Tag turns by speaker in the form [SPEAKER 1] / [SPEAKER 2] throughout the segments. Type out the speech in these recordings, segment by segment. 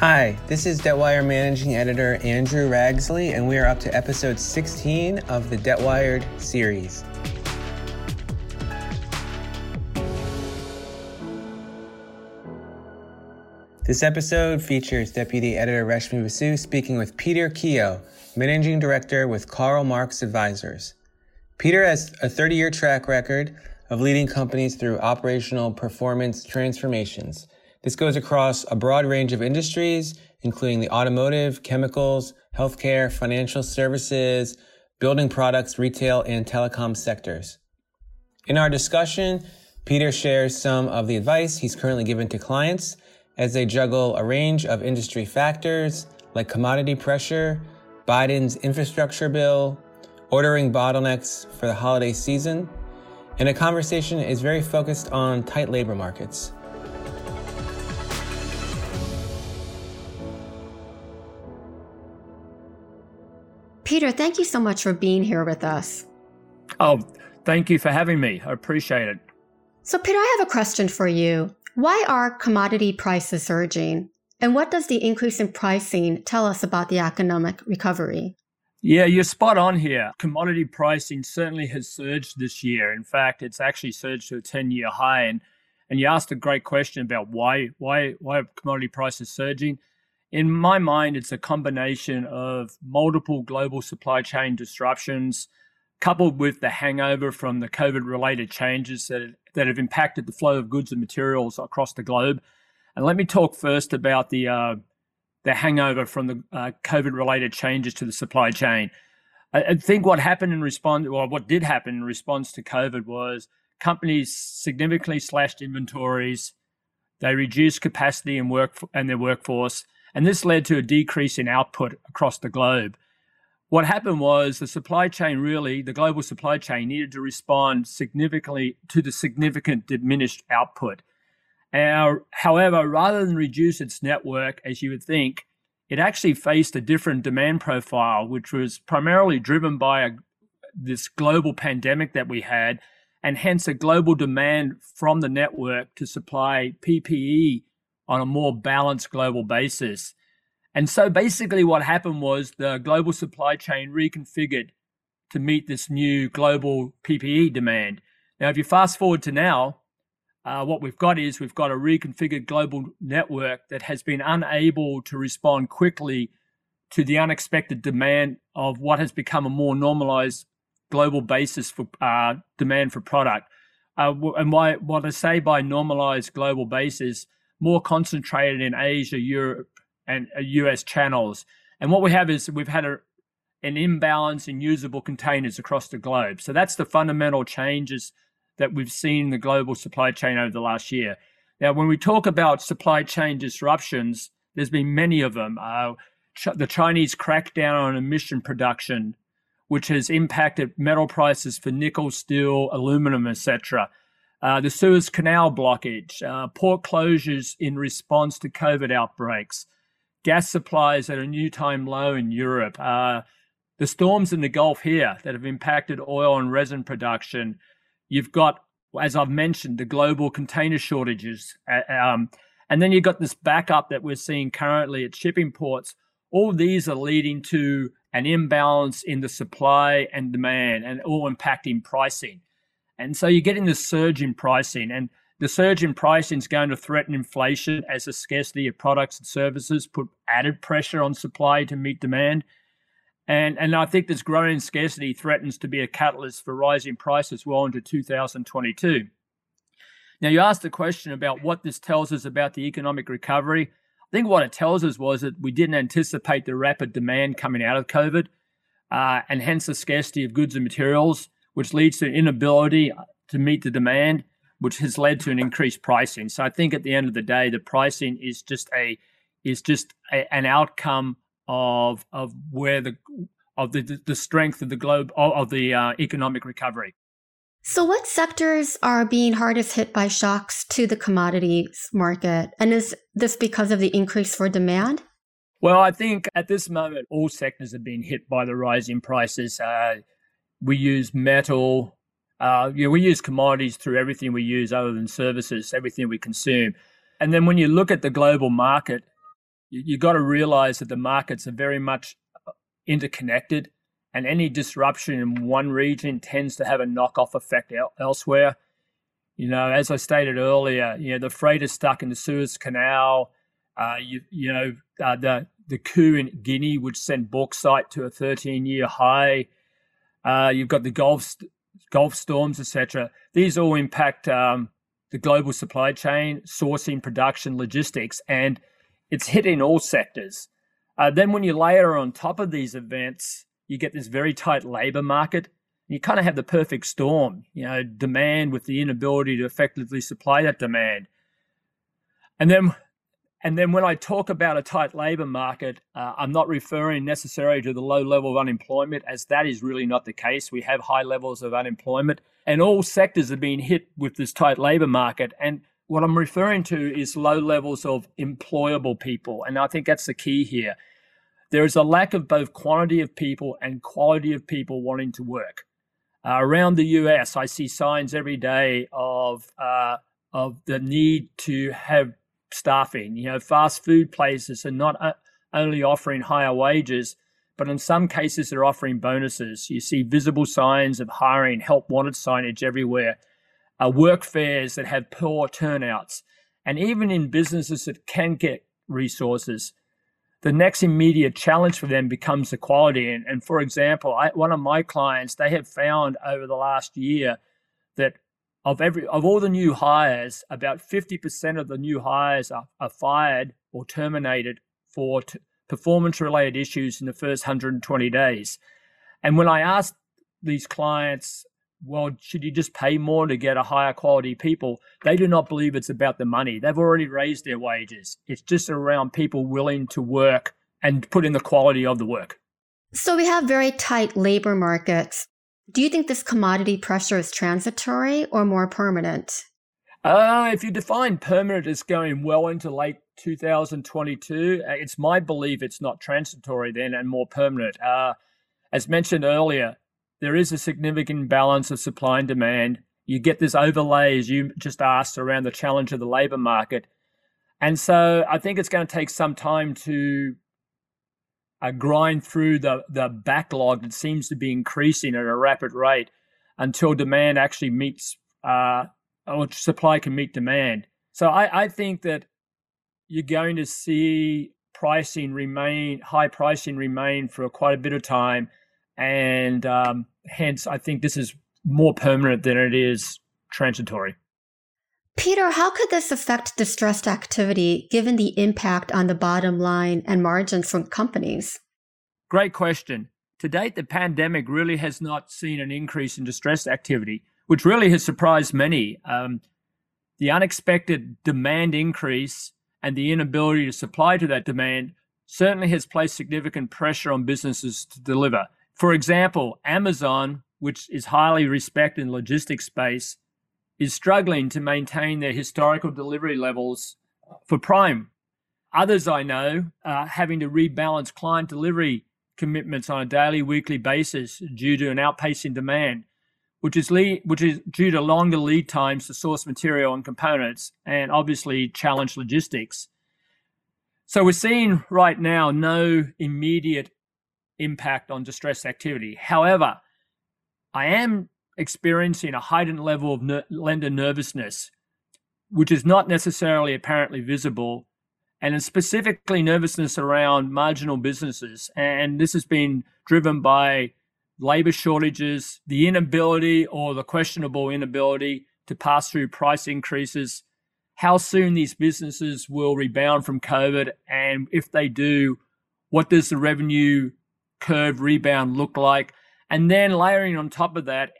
[SPEAKER 1] Hi, this is Debtwire Managing Editor Andrew Ragsley, and we are up to episode 16 of the Debtwired series. This episode features Deputy Editor Reshmi Basu speaking with Peter Keogh, Managing Director with Carl Marks Advisors. Peter has a 30 year track record of leading companies through operational performance transformations. This goes across a broad range of industries, including the automotive, chemicals, healthcare, financial services, building products, retail, and telecom sectors. In our discussion, Peter shares some of the advice he's currently given to clients as they juggle a range of industry factors like commodity pressure, Biden's infrastructure bill, ordering bottlenecks for the holiday season, and a conversation is very focused on tight labor markets.
[SPEAKER 2] Peter, thank you so much for being here with us.
[SPEAKER 3] Oh, thank you for having me. I appreciate it.
[SPEAKER 2] So, Peter, I have a question for you. Why are commodity prices surging? And what does the increase in pricing tell us about the economic recovery?
[SPEAKER 3] Yeah, you're spot on here. Commodity pricing certainly has surged this year. In fact, it's actually surged to a 10-year high. And and you asked a great question about why why why commodity prices surging in my mind, it's a combination of multiple global supply chain disruptions, coupled with the hangover from the COVID related changes that, that have impacted the flow of goods and materials across the globe. And let me talk first about the, uh, the hangover from the uh, COVID related changes to the supply chain. I, I think what happened in response, or what did happen in response to COVID was companies significantly slashed inventories, they reduced capacity and work and their workforce and this led to a decrease in output across the globe. What happened was the supply chain really, the global supply chain needed to respond significantly to the significant diminished output. Our, however, rather than reduce its network, as you would think, it actually faced a different demand profile, which was primarily driven by a, this global pandemic that we had, and hence a global demand from the network to supply PPE on a more balanced global basis. And so basically, what happened was the global supply chain reconfigured to meet this new global PPE demand. Now, if you fast forward to now, uh, what we've got is we've got a reconfigured global network that has been unable to respond quickly to the unexpected demand of what has become a more normalized global basis for uh, demand for product. Uh, and why, what I say by normalized global basis more concentrated in Asia, Europe, and US uh, channels. And what we have is we've had a, an imbalance in usable containers across the globe. So that's the fundamental changes that we've seen in the global supply chain over the last year. Now, when we talk about supply chain disruptions, there's been many of them. Uh, ch- the Chinese crackdown on emission production, which has impacted metal prices for nickel, steel, aluminum, etc uh, the Suez Canal blockage, uh, port closures in response to COVID outbreaks, gas supplies at a new time low in Europe, uh, the storms in the Gulf here that have impacted oil and resin production. You've got, as I've mentioned, the global container shortages. Uh, um, and then you've got this backup that we're seeing currently at shipping ports. All these are leading to an imbalance in the supply and demand and all impacting pricing. And so you're getting this surge in pricing, and the surge in pricing is going to threaten inflation as the scarcity of products and services put added pressure on supply to meet demand. And, and I think this growing scarcity threatens to be a catalyst for rising prices well into 2022. Now, you asked the question about what this tells us about the economic recovery. I think what it tells us was that we didn't anticipate the rapid demand coming out of COVID, uh, and hence the scarcity of goods and materials which leads to inability to meet the demand, which has led to an increased pricing. So I think at the end of the day, the pricing is just a is just a, an outcome of of where the of the the strength of the globe of, the uh, economic recovery.
[SPEAKER 2] So, what sectors are being hardest hit by shocks to the commodities market? And is this because of the increase for demand?
[SPEAKER 3] Well, I think at this moment, all sectors are being hit by the rising prices. Uh, we use metal. Uh, you know, we use commodities through everything we use other than services, everything we consume. And then when you look at the global market, you, you got to realize that the markets are very much uh, interconnected and any disruption in one region tends to have a knock-off effect el- elsewhere. You know, as I stated earlier, you know the freight is stuck in the Suez Canal. Uh, you, you know uh, the the coup in Guinea, which sent bauxite to a 13-year high. Uh, you've got the Gulf Gulf storms, etc. These all impact um, the global supply chain, sourcing, production, logistics, and it's hit in all sectors. Uh, then when you layer on top of these events, you get this very tight labor market. You kind of have the perfect storm, you know, demand with the inability to effectively supply that demand. And then and then when I talk about a tight labor market, uh, I'm not referring necessarily to the low level of unemployment, as that is really not the case. We have high levels of unemployment, and all sectors are being hit with this tight labor market. And what I'm referring to is low levels of employable people. And I think that's the key here. There is a lack of both quantity of people and quality of people wanting to work. Uh, around the US, I see signs every day of, uh, of the need to have staffing. You know, fast food places are not uh, only offering higher wages, but in some cases they're offering bonuses. You see visible signs of hiring, help wanted signage everywhere uh, work fairs that have poor turnouts, and even in businesses that can get resources, the next immediate challenge for them becomes the quality. And, and for example, I, one of my clients, they have found over the last year that of every of all the new hires, about 50% of the new hires are, are fired or terminated for t- performance related issues in the first 120 days. And when I asked these clients well, should you just pay more to get a higher quality people? They do not believe it's about the money. They've already raised their wages. It's just around people willing to work and put in the quality of the work.
[SPEAKER 2] So we have very tight labor markets. Do you think this commodity pressure is transitory or more permanent?
[SPEAKER 3] Uh, if you define permanent as going well into late 2022, uh, it's my belief it's not transitory then and more permanent. Uh, as mentioned earlier, there is a significant balance of supply and demand. You get this overlay, as you just asked, around the challenge of the labor market. And so I think it's going to take some time to uh, grind through the, the backlog that seems to be increasing at a rapid rate until demand actually meets, uh, or supply can meet demand. So I, I think that you're going to see pricing remain, high pricing remain for quite a bit of time and um, hence I think this is more permanent than it is transitory.
[SPEAKER 2] Peter, how could this affect distressed activity given the impact on the bottom line and margins from companies?
[SPEAKER 3] Great question. To date, the pandemic really has not seen an increase in distressed activity, which really has surprised many. Um, the unexpected demand increase and the inability to supply to that demand certainly has placed significant pressure on businesses to deliver. For example, Amazon, which is highly respected in logistics space, is struggling to maintain their historical delivery levels for Prime. Others I know are having to rebalance client delivery commitments on a daily, weekly basis due to an outpacing demand, which is lead, which is due to longer lead times to source material and components, and obviously challenge logistics. So we're seeing right now no immediate impact on distress activity. However, I am experiencing a heightened level of ner- lender nervousness, which is not necessarily apparently visible, and specifically nervousness around marginal businesses. And this has been driven by labor shortages, the inability or the questionable inability to pass through price increases, how soon these businesses will rebound from COVID, and if they do, what does the revenue curve rebound look like? And then layering on top of that,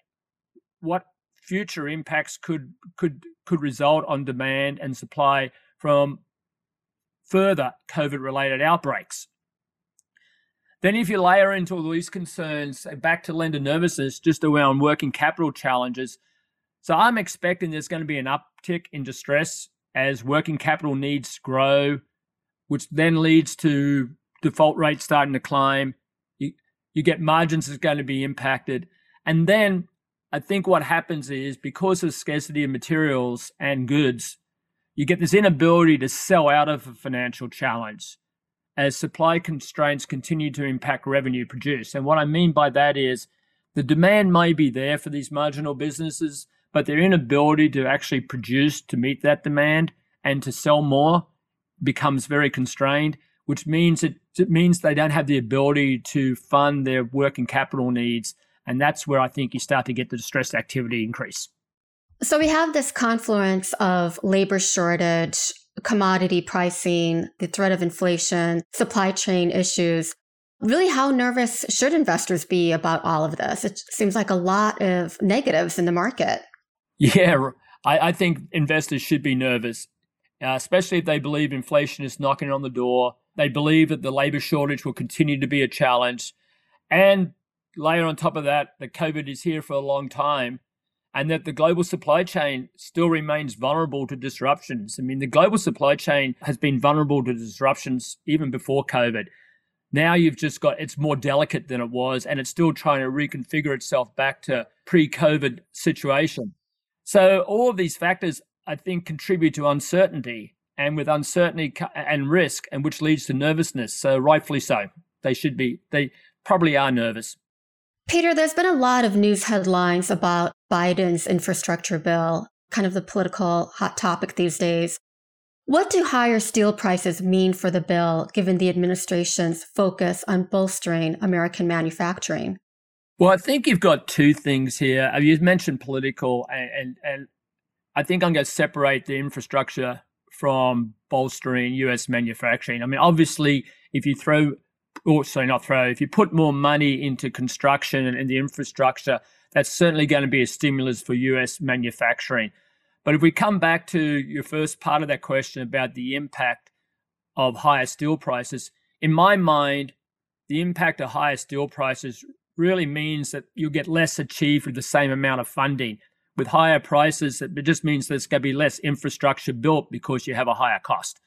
[SPEAKER 3] what future impacts could could could result on demand and supply from further COVID related outbreaks. Then, if you layer into all these concerns, back to lender nervousness, just around working capital challenges. So, I'm expecting there's going to be an uptick in distress as working capital needs grow, which then leads to default rates starting to climb, you get margins is going to be impacted. And then I think what happens is because of scarcity of materials and goods, you get this inability to sell out of a financial challenge. as supply constraints continue to impact revenue produced. And what I mean by that is the demand may be there for these marginal businesses, but their inability to actually produce to meet that demand and to sell more becomes very constrained, which means it, it means they don't have the ability to fund their working capital needs. And that's where I think you start to get the distressed activity increase.
[SPEAKER 2] So we have this confluence of labor shortage, commodity pricing, the threat of inflation, supply chain issues. Really, how nervous should investors be about all of this? It seems like a lot of negatives in the market.
[SPEAKER 3] Yeah, I, I think investors should be nervous, uh, especially if they believe inflation is knocking on the door. They believe that the labor shortage will continue to be a challenge. And layer on top of that, that COVID is here for a long time and that the global supply chain still remains vulnerable to disruptions. I mean, the global supply chain has been vulnerable to disruptions even before COVID. Now you've just got it's more delicate than it was, and it's still trying to reconfigure itself back to pre-COVID situation. So all of these factors, I think, contribute to uncertainty, and with uncertainty and risk, and which leads to nervousness. So rightfully so, they should be. They probably are nervous.
[SPEAKER 2] Peter, there's been a lot of news headlines about Biden's infrastructure bill, kind of the political hot topic these days. What do higher steel prices mean for the bill, given the administration's focus on bolstering American manufacturing?
[SPEAKER 3] Well, I think you've got two things here. Uh, you mentioned political, and, and, and I think I'm going to separate the infrastructure from bolstering US manufacturing. I mean, obviously, if you throw or sorry, not throw, if you put more money into construction and, and the infrastructure, that's certainly going to be a stimulus for US manufacturing. But if we come back to your first part of that question about the impact of higher steel prices, in my mind, the impact of higher steel prices really means that you'll get less achieved with the same amount of funding. With higher prices, it just means there's going to be less infrastructure built because you have a higher cost.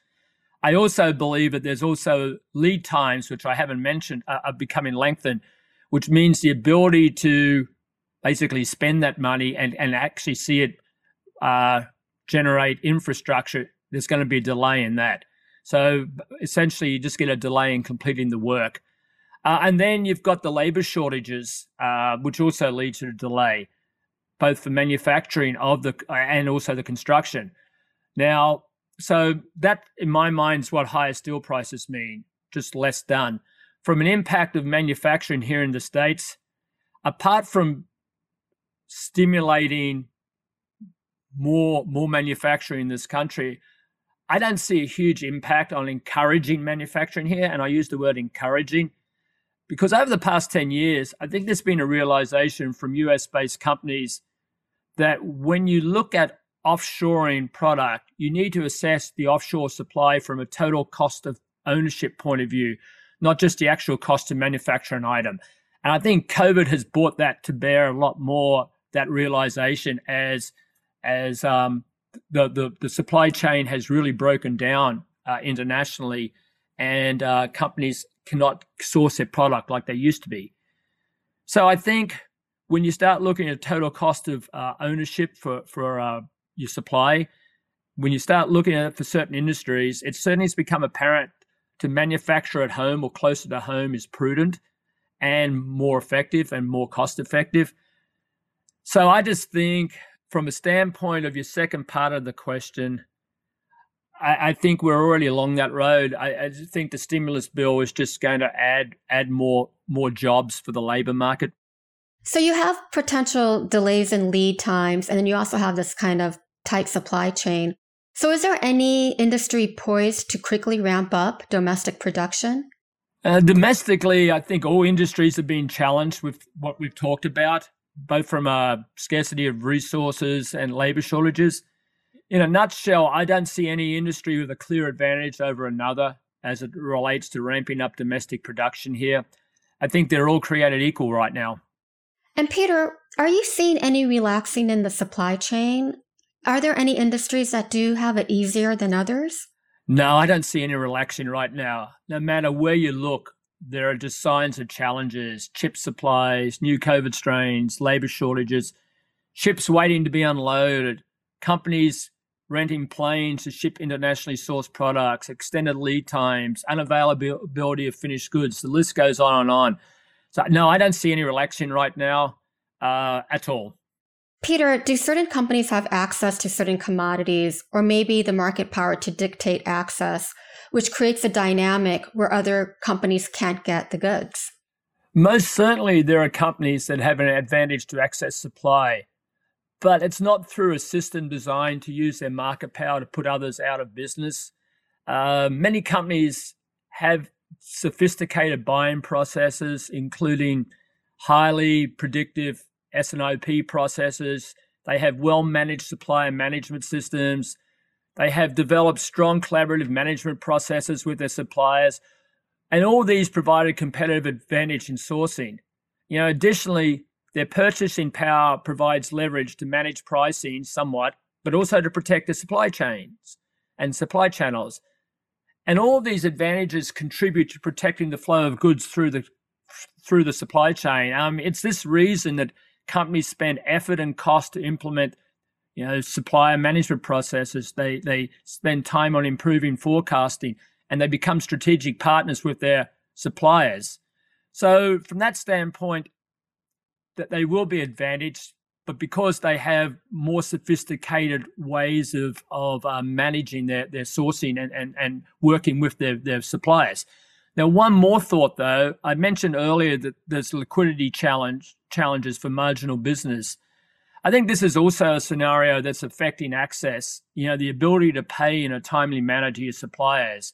[SPEAKER 3] I also believe that there's also lead times, which I haven't mentioned, are, are becoming lengthened, which means the ability to basically spend that money and, and actually see it uh, generate infrastructure. There's going to be a delay in that. So essentially, you just get a delay in completing the work. Uh, and then you've got the labor shortages, uh, which also lead to a delay, both for manufacturing of the and also the construction. Now, so that, in my mind, is what higher steel prices mean, just less done. From an impact of manufacturing here in the States, apart from stimulating more more manufacturing in this country, I don't see a huge impact on encouraging manufacturing here. And I use the word encouraging because over the past 10 years, I think there's been a realization from US based companies that when you look at offshoring product, you need to assess the offshore supply from a total cost of ownership point of view, not just the actual cost to manufacture an item. And I think COVID has brought that to bear a lot more, that realization as as um, the, the, the supply chain has really broken down uh, internationally and uh, companies cannot source their product like they used to be. So I think when you start looking at total cost of uh, ownership for, for your supply, when you start looking at it for certain industries, it certainly has become apparent to manufacture at home or closer to home is prudent and more effective and more cost effective. So I just think, from a standpoint of your second part of the question, I, I think we're already along that road. I, I think the stimulus bill is just going to add add more more jobs for the labor market.
[SPEAKER 2] So you have potential delays in lead times, and then you also have this kind of tight supply chain. So, is there any industry poised to quickly ramp up domestic production?
[SPEAKER 3] Uh, domestically, I think all industries are being challenged with what we've talked about, both from a scarcity of resources and labor shortages. In a nutshell, I don't see any industry with a clear advantage over another as it relates to ramping up domestic production here. I think they're all created equal right now.
[SPEAKER 2] And Peter, are you seeing any relaxing in the supply chain? Are there any industries that do have it easier than others?
[SPEAKER 3] No, I don't see any relaxing right now. No matter where you look, there are just signs of challenges chip supplies, new COVID strains, labor shortages, ships waiting to be unloaded, companies renting planes to ship internationally sourced products, extended lead times, unavailability of finished goods. The list goes on and on. So, no, I don't see any relaxing right now uh, at all.
[SPEAKER 2] Peter, do certain companies have access to certain commodities or maybe the market power to dictate access, which creates a dynamic where other companies can't get the goods?
[SPEAKER 3] Most certainly, there are companies that have an advantage to access supply but it's not through a system designed to use their market power to put others out of business. Uh, many companies have sophisticated buying processes, including highly predictive S&OP processes. They have well-managed supplier management systems. They have developed strong collaborative management processes with their suppliers. And all these provide a competitive advantage in sourcing. You know, additionally, their purchasing power provides leverage to manage pricing somewhat, but also to protect the supply chains and supply channels. And all of these advantages contribute to protecting the flow of goods through the through the supply chain. Um, it's this reason that companies spend effort and cost to implement, you know, supplier management processes. They they spend time on improving forecasting, and they become strategic partners with their suppliers. So, from that standpoint, that they will be advantaged, but because they have more sophisticated ways of of um, managing their their sourcing and and, and working with their their suppliers. Now, one more thought though, I mentioned earlier that there's liquidity challenge challenges for marginal business. I think this is also a scenario that's affecting access, you know, the ability to pay in a timely manner to your suppliers.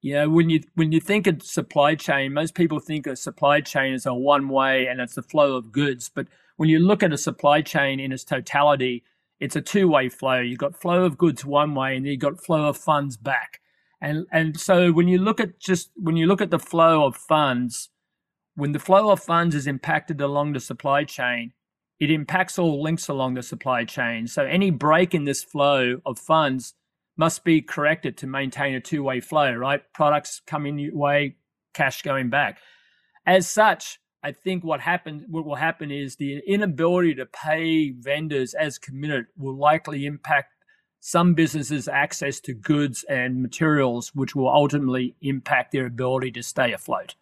[SPEAKER 3] You know, when you when you think of supply chain, most people think of supply chain as a one way and it's the flow of goods. But when you look at a supply chain in its totality, it's a two way flow. You've got flow of goods one way, and then you've got flow of funds back. And and so when you look at just when you look at the flow of funds, when the flow of funds is impacted along the supply chain, it impacts all links along the supply chain. So any break in this flow of funds must be corrected to maintain a two-way flow, right? Products coming your way, cash going back. As such, I think what happened, what will happen is the inability to pay vendors as committed will likely impact some businesses' access to goods and materials, which will ultimately impact their ability to stay afloat.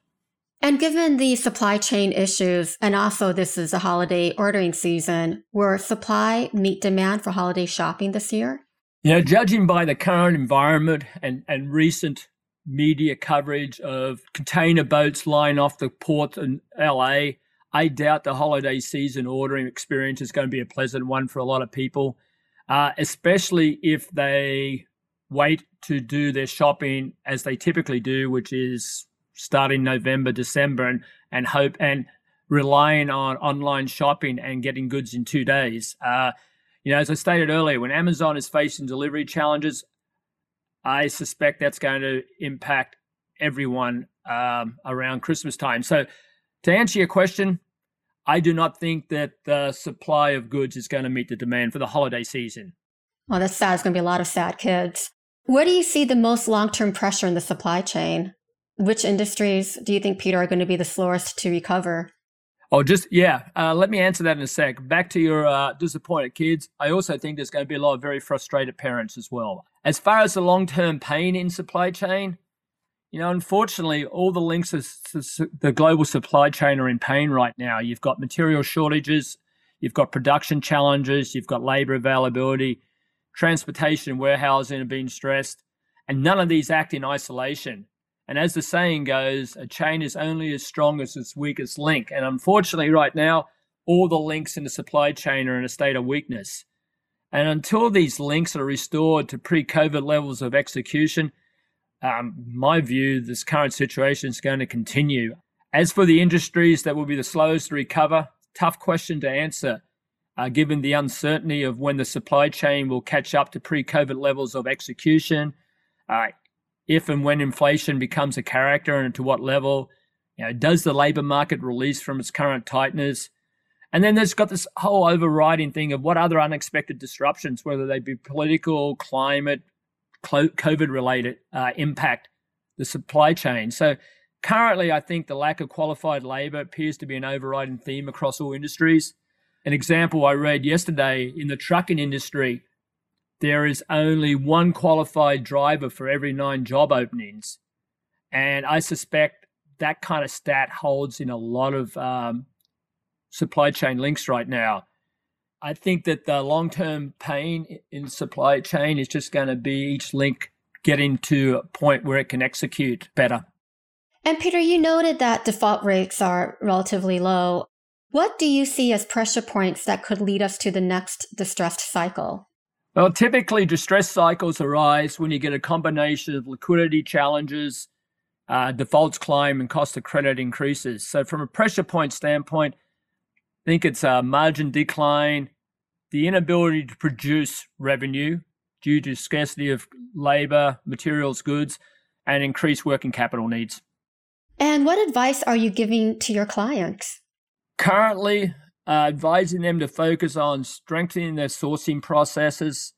[SPEAKER 2] And given the supply chain issues, and also this is a holiday ordering season, will supply meet demand for holiday shopping this year?
[SPEAKER 3] You know, judging by the current environment and, and recent media coverage of container boats lying off the port in LA, I doubt the holiday season ordering experience is going to be a pleasant one for a lot of people, uh, especially if they wait to do their shopping as they typically do, which is starting November, December, and, and hope and relying on online shopping and getting goods in two days. Uh, you know, as I stated earlier, when Amazon is facing delivery challenges, I suspect that's going to impact everyone um, around Christmas time. So, to answer your question, I do not think that the supply of goods is going to meet the demand for the holiday season.
[SPEAKER 2] Well, that's sad. It's going to be a lot of sad kids. Where do you see the most long term pressure in the supply chain? Which industries do you think, Peter, are going to be the slowest to recover?
[SPEAKER 3] Oh, just yeah. Uh, let me answer that in a sec. Back to your uh, disappointed kids. I also think there's going to be a lot of very frustrated parents as well. As far as the long-term pain in supply chain, you know, unfortunately, all the links to the global supply chain are in pain right now. You've got material shortages, you've got production challenges, you've got labor availability, transportation and warehousing are being stressed, and none of these act in isolation. And as the saying goes, a chain is only as strong as its weakest link. And unfortunately, right now, all the links in the supply chain are in a state of weakness. And until these links are restored to pre COVID levels of execution, um, my view, this current situation is going to continue. As for the industries that will be the slowest to recover, tough question to answer, uh, given the uncertainty of when the supply chain will catch up to pre COVID levels of execution. Uh, if and when inflation becomes a character and to what level. You know, does the labor market release from its current tightness? And then there's got this whole overriding thing of what other unexpected disruptions, whether they be political, climate, COVID related, uh, impact the supply chain. So currently, I think the lack of qualified labor appears to be an overriding theme across all industries. An example I read yesterday in the trucking industry, there is only one qualified driver for every nine job openings. And I suspect that kind of stat holds in a lot of um, supply chain links right now. I think that the long term pain in supply chain is just going to be each link getting to a point where it can execute better.
[SPEAKER 2] And Peter, you noted that default rates are relatively low. What do you see as pressure points that could lead us to the next distressed cycle?
[SPEAKER 3] Well, typically, distress cycles arise when you get a combination of liquidity challenges, uh, defaults climb, and cost of credit increases. So, from a pressure point standpoint, I think it's a margin decline, the inability to produce revenue due to scarcity of labor, materials, goods, and increased working capital needs.
[SPEAKER 2] And what advice are you giving to your clients?
[SPEAKER 3] Currently, uh, advising them to focus on strengthening their sourcing processes,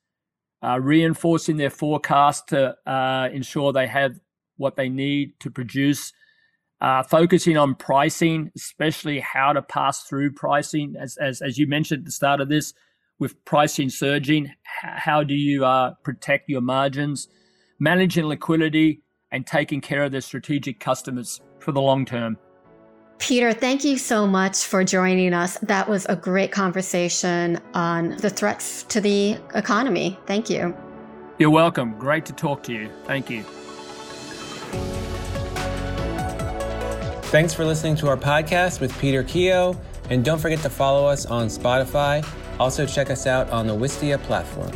[SPEAKER 3] uh, reinforcing their forecast to uh, ensure they have what they need to produce, uh, focusing on pricing, especially how to pass through pricing. As, as, as you mentioned at the start of this, with pricing surging, how do you uh, protect your margins, managing liquidity, and taking care of their strategic customers for the long term?
[SPEAKER 2] Peter, thank you so much for joining us. That was a great conversation on the threats to the economy. Thank you.
[SPEAKER 3] You're welcome. Great to talk to you. Thank you.
[SPEAKER 1] Thanks for listening to our podcast with Peter Keogh. And don't forget to follow us on Spotify. Also, check us out on the Wistia platform.